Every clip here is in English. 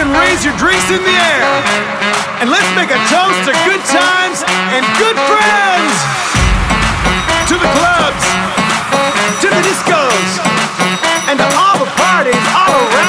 and raise your drinks in the air. And let's make a toast to good times and good friends. To the clubs, to the discos, and to all the parties all around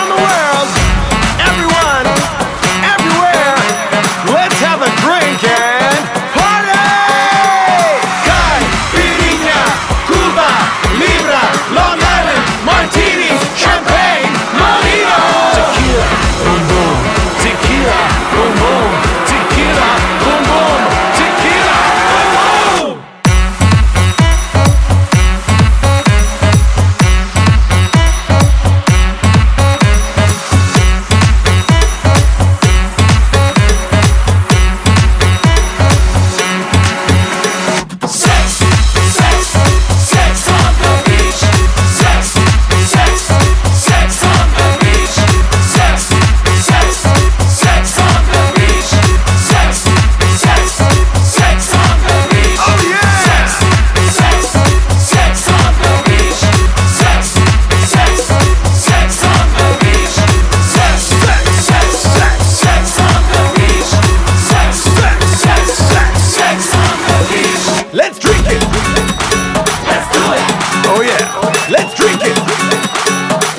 Let's drink it.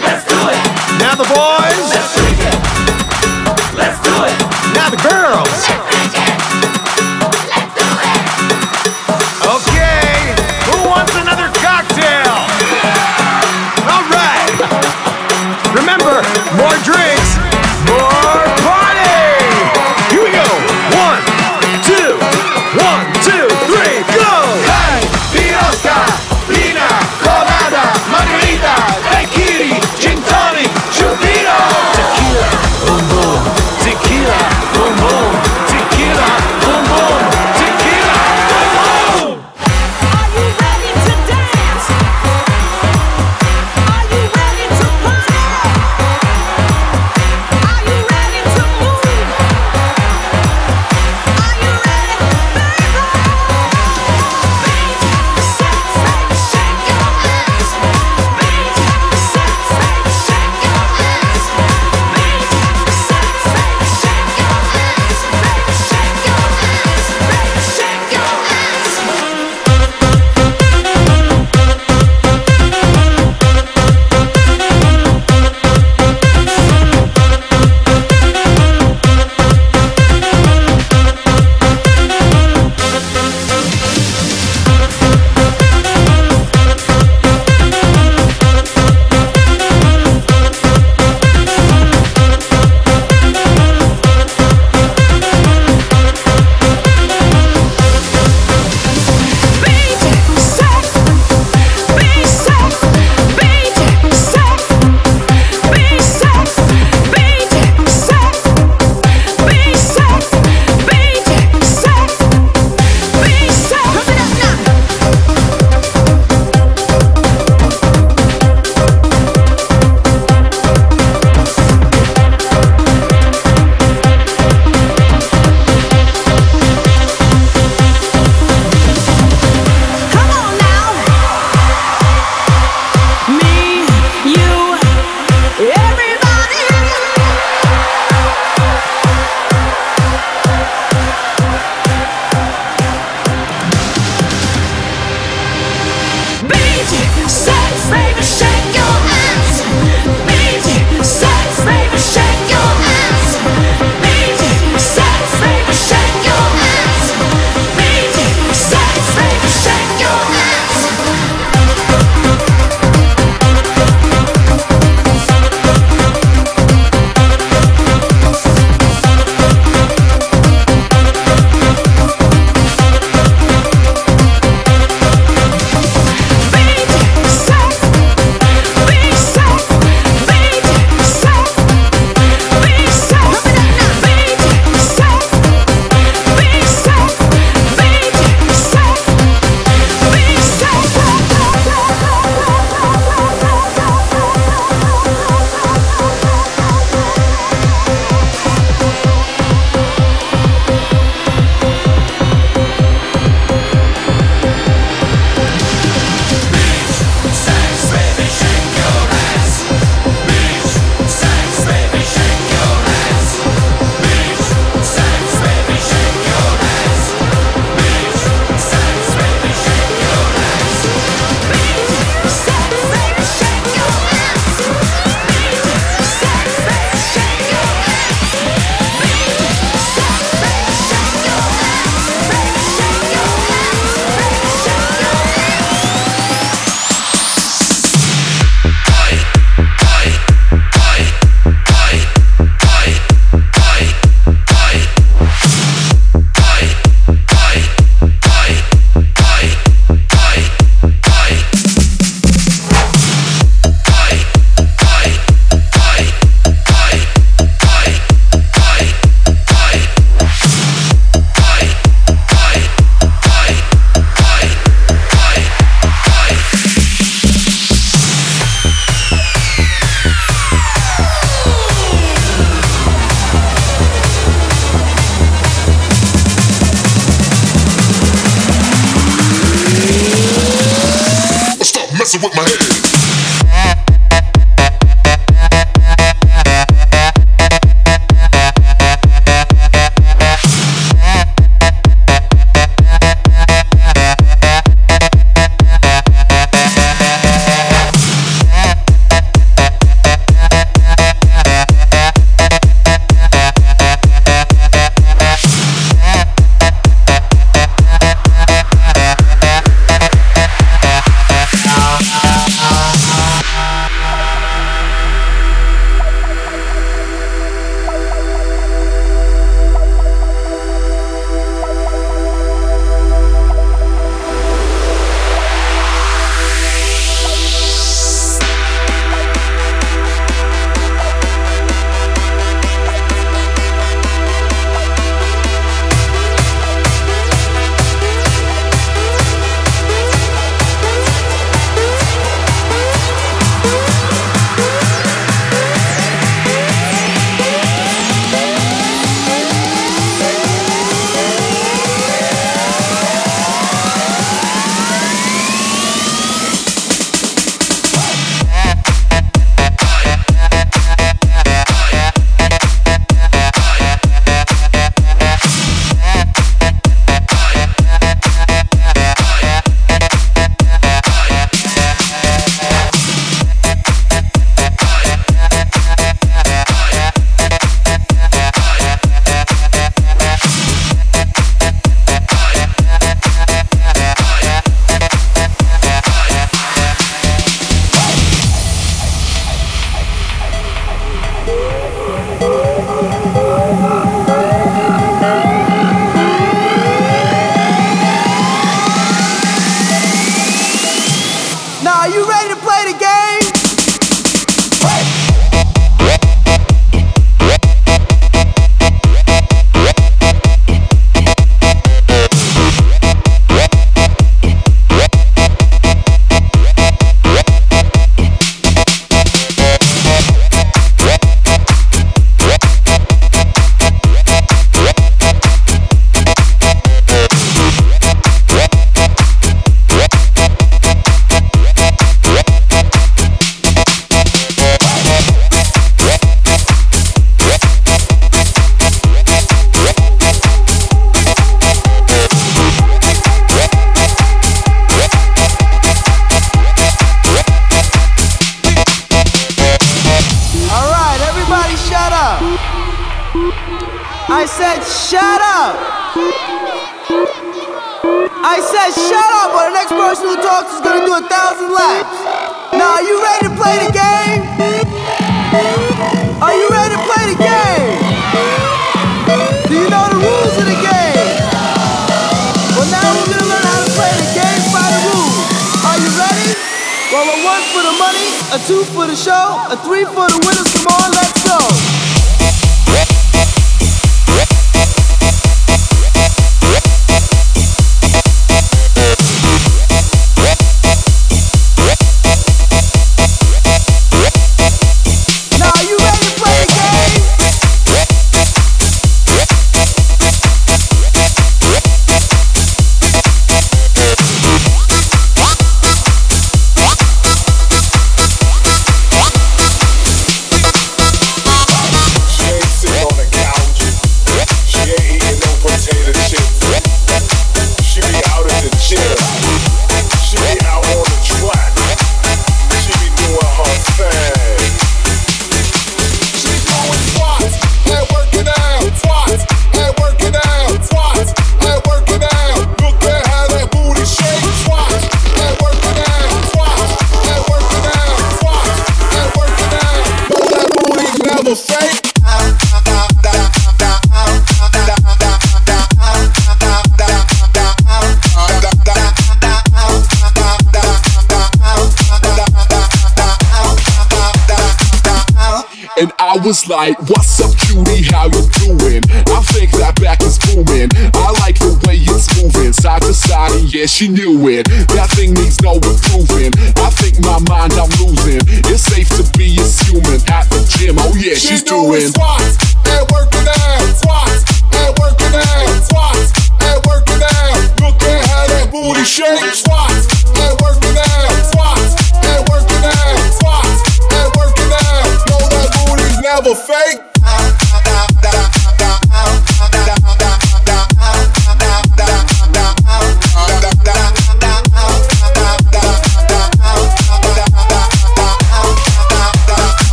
Let's do it. Now the boys.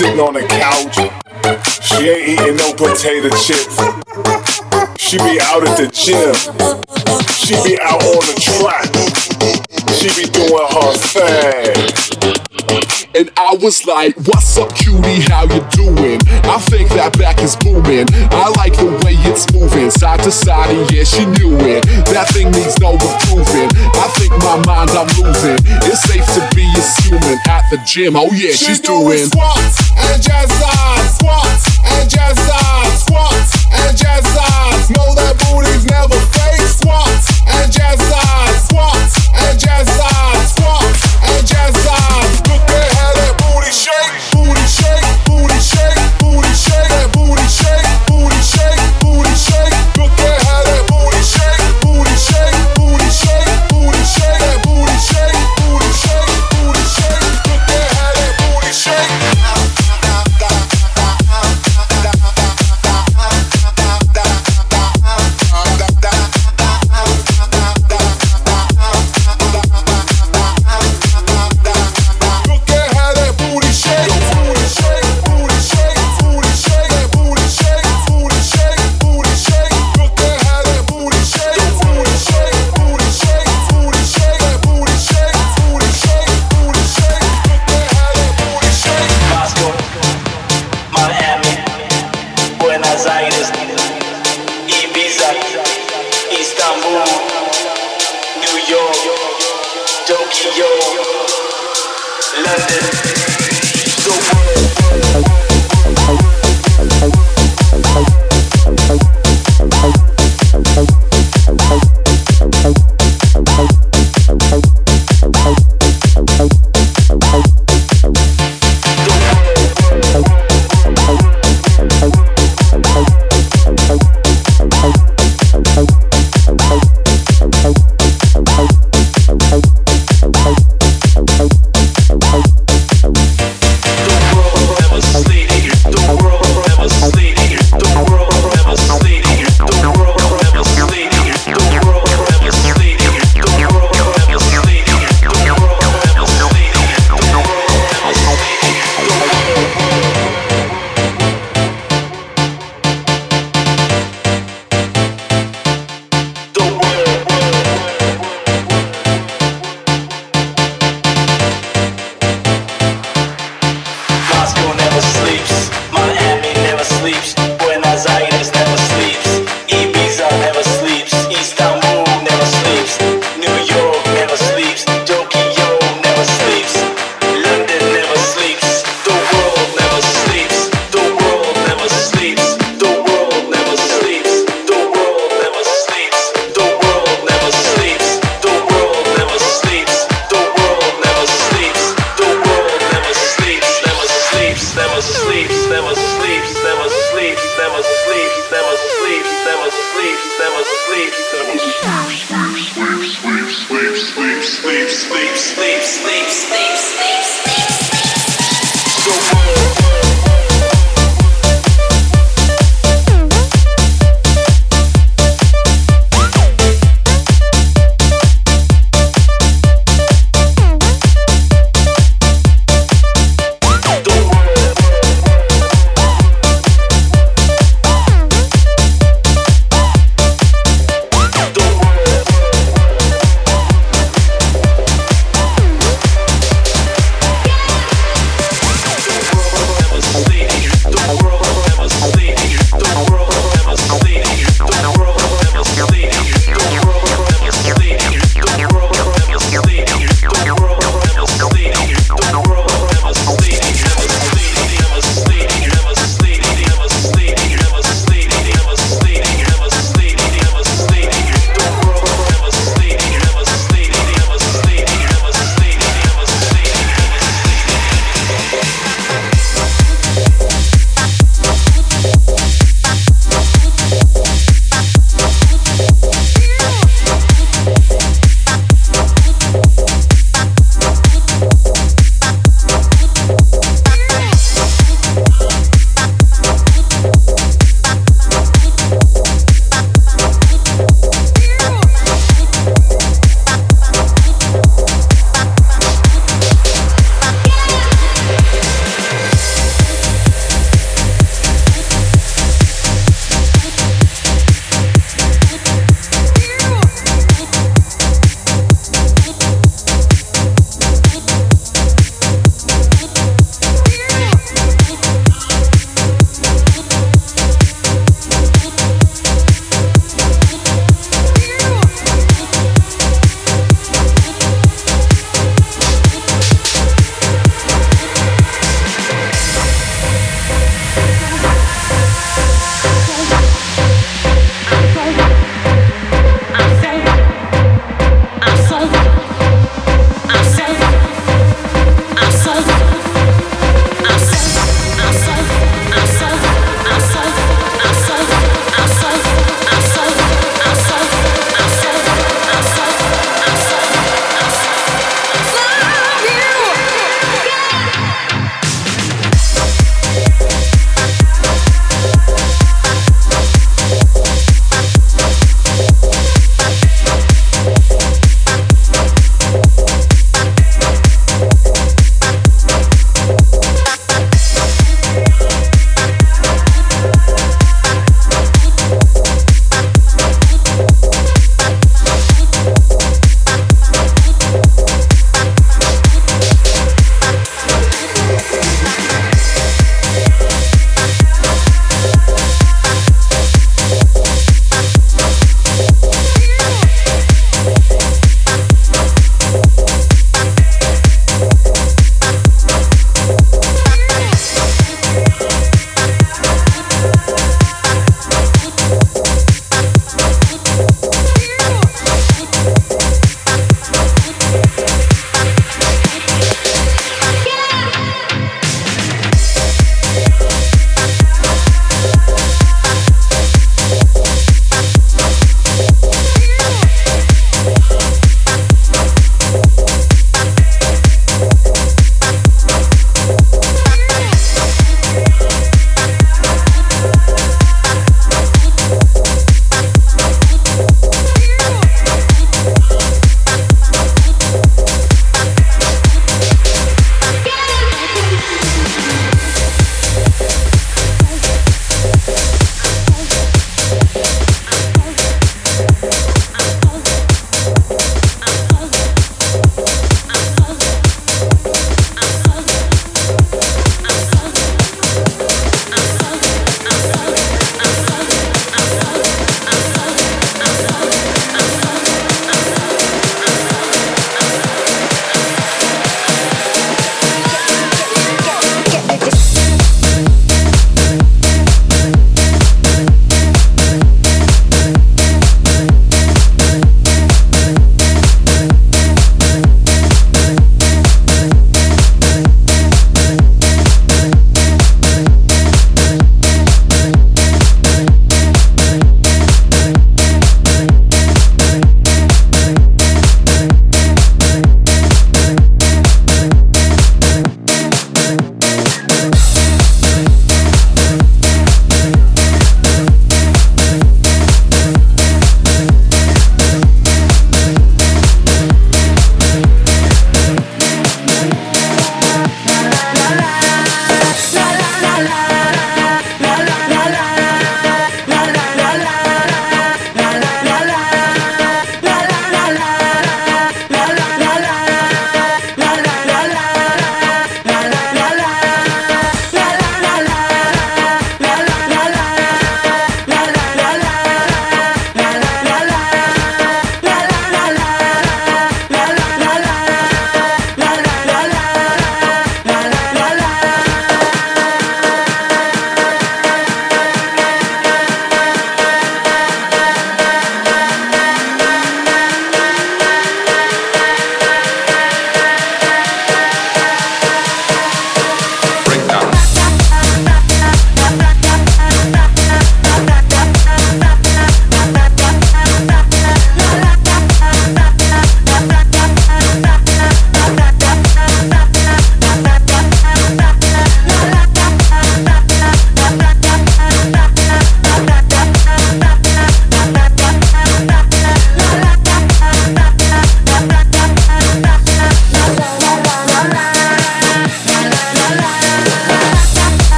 Sitting on the couch. She ain't eating no potato chips. She be out at the gym. She be out on the track. She be doing her thing. And I was like, what's up cutie, how you doing? I think that back is booming. I like the way it's moving. Side to side and yeah, she knew it. That thing needs no improving. I think my mind I'm losing. It's safe to be assuming At the gym, oh yeah, she's, she's doing, doing squats and jazz squats and jazz squats and jazz Know that booty's never fake. Squats and jazz squats and jazz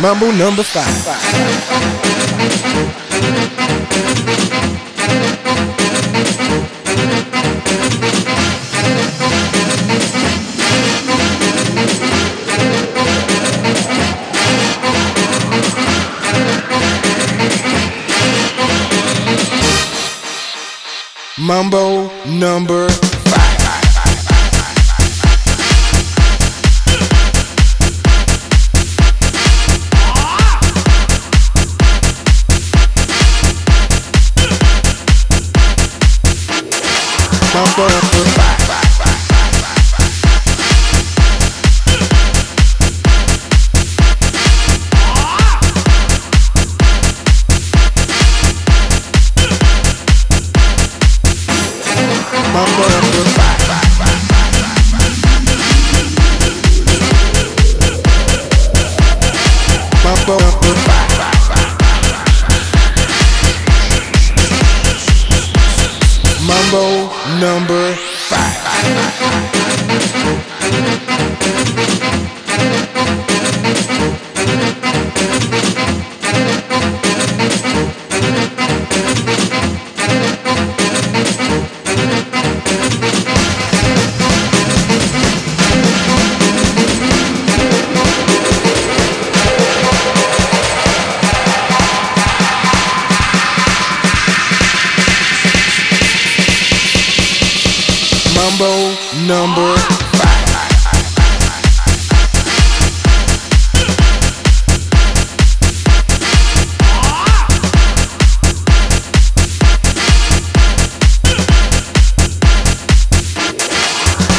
Mambo number five. Mambo number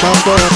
number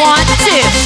One, two.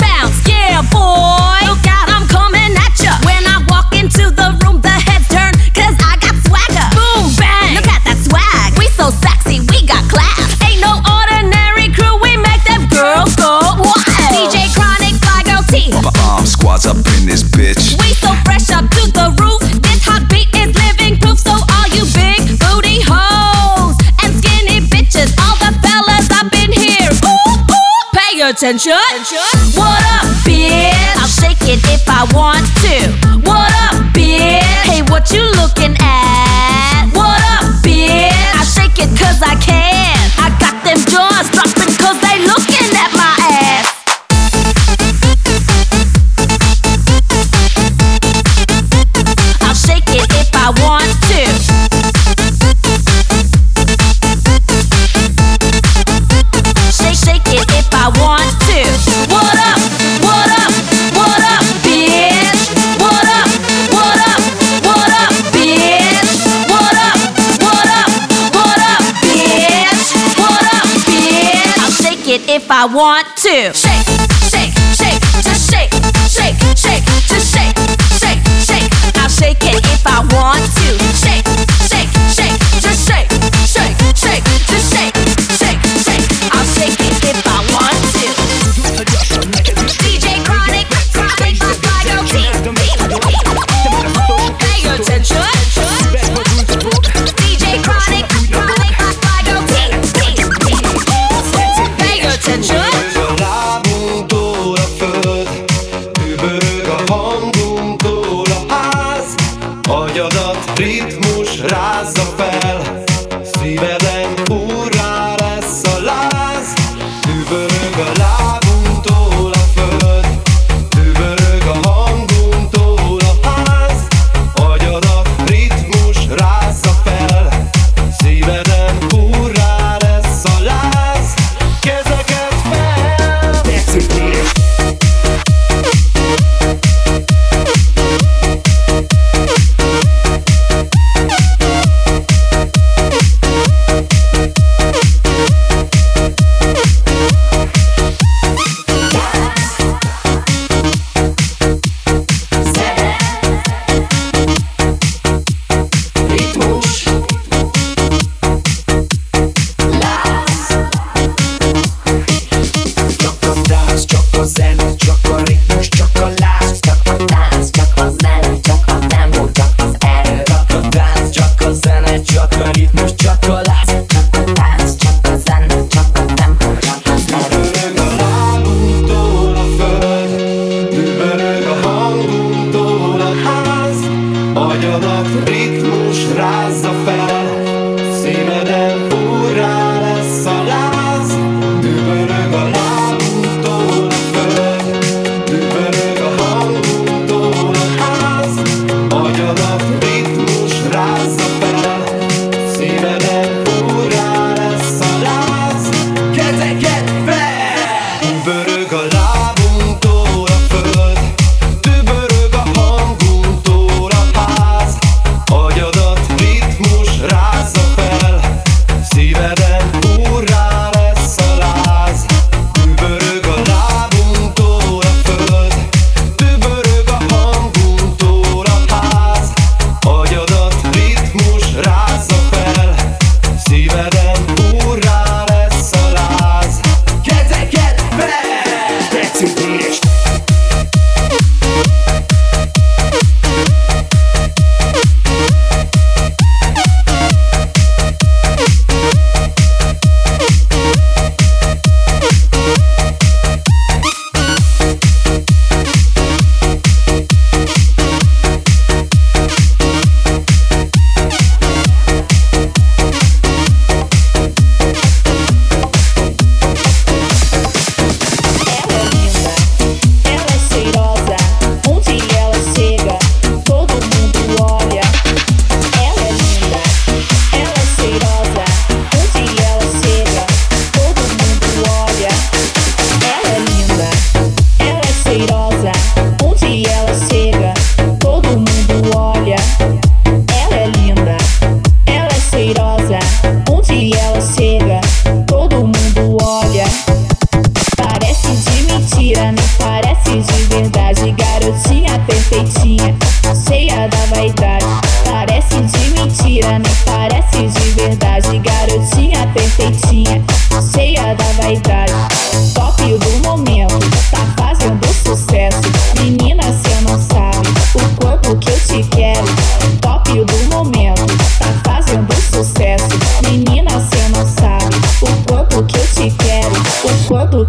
attention. attention. What up, bitch? I'll shake it if I want I want to. Shake.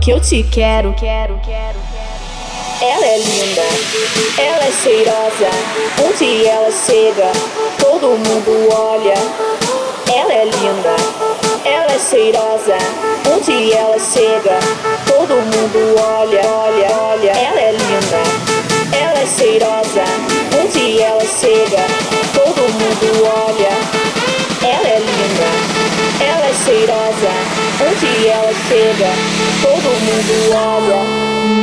Que eu te quero, quero, quero. Ela é linda, ela é cheirosa. Onde ela chega, todo mundo olha. Ela é linda, ela é cheirosa. Onde ela chega, todo mundo olha, olha, olha. Ela é linda, ela é cheirosa. Onde ela chega, todo mundo olha. Onde ela chega, todo mundo olha.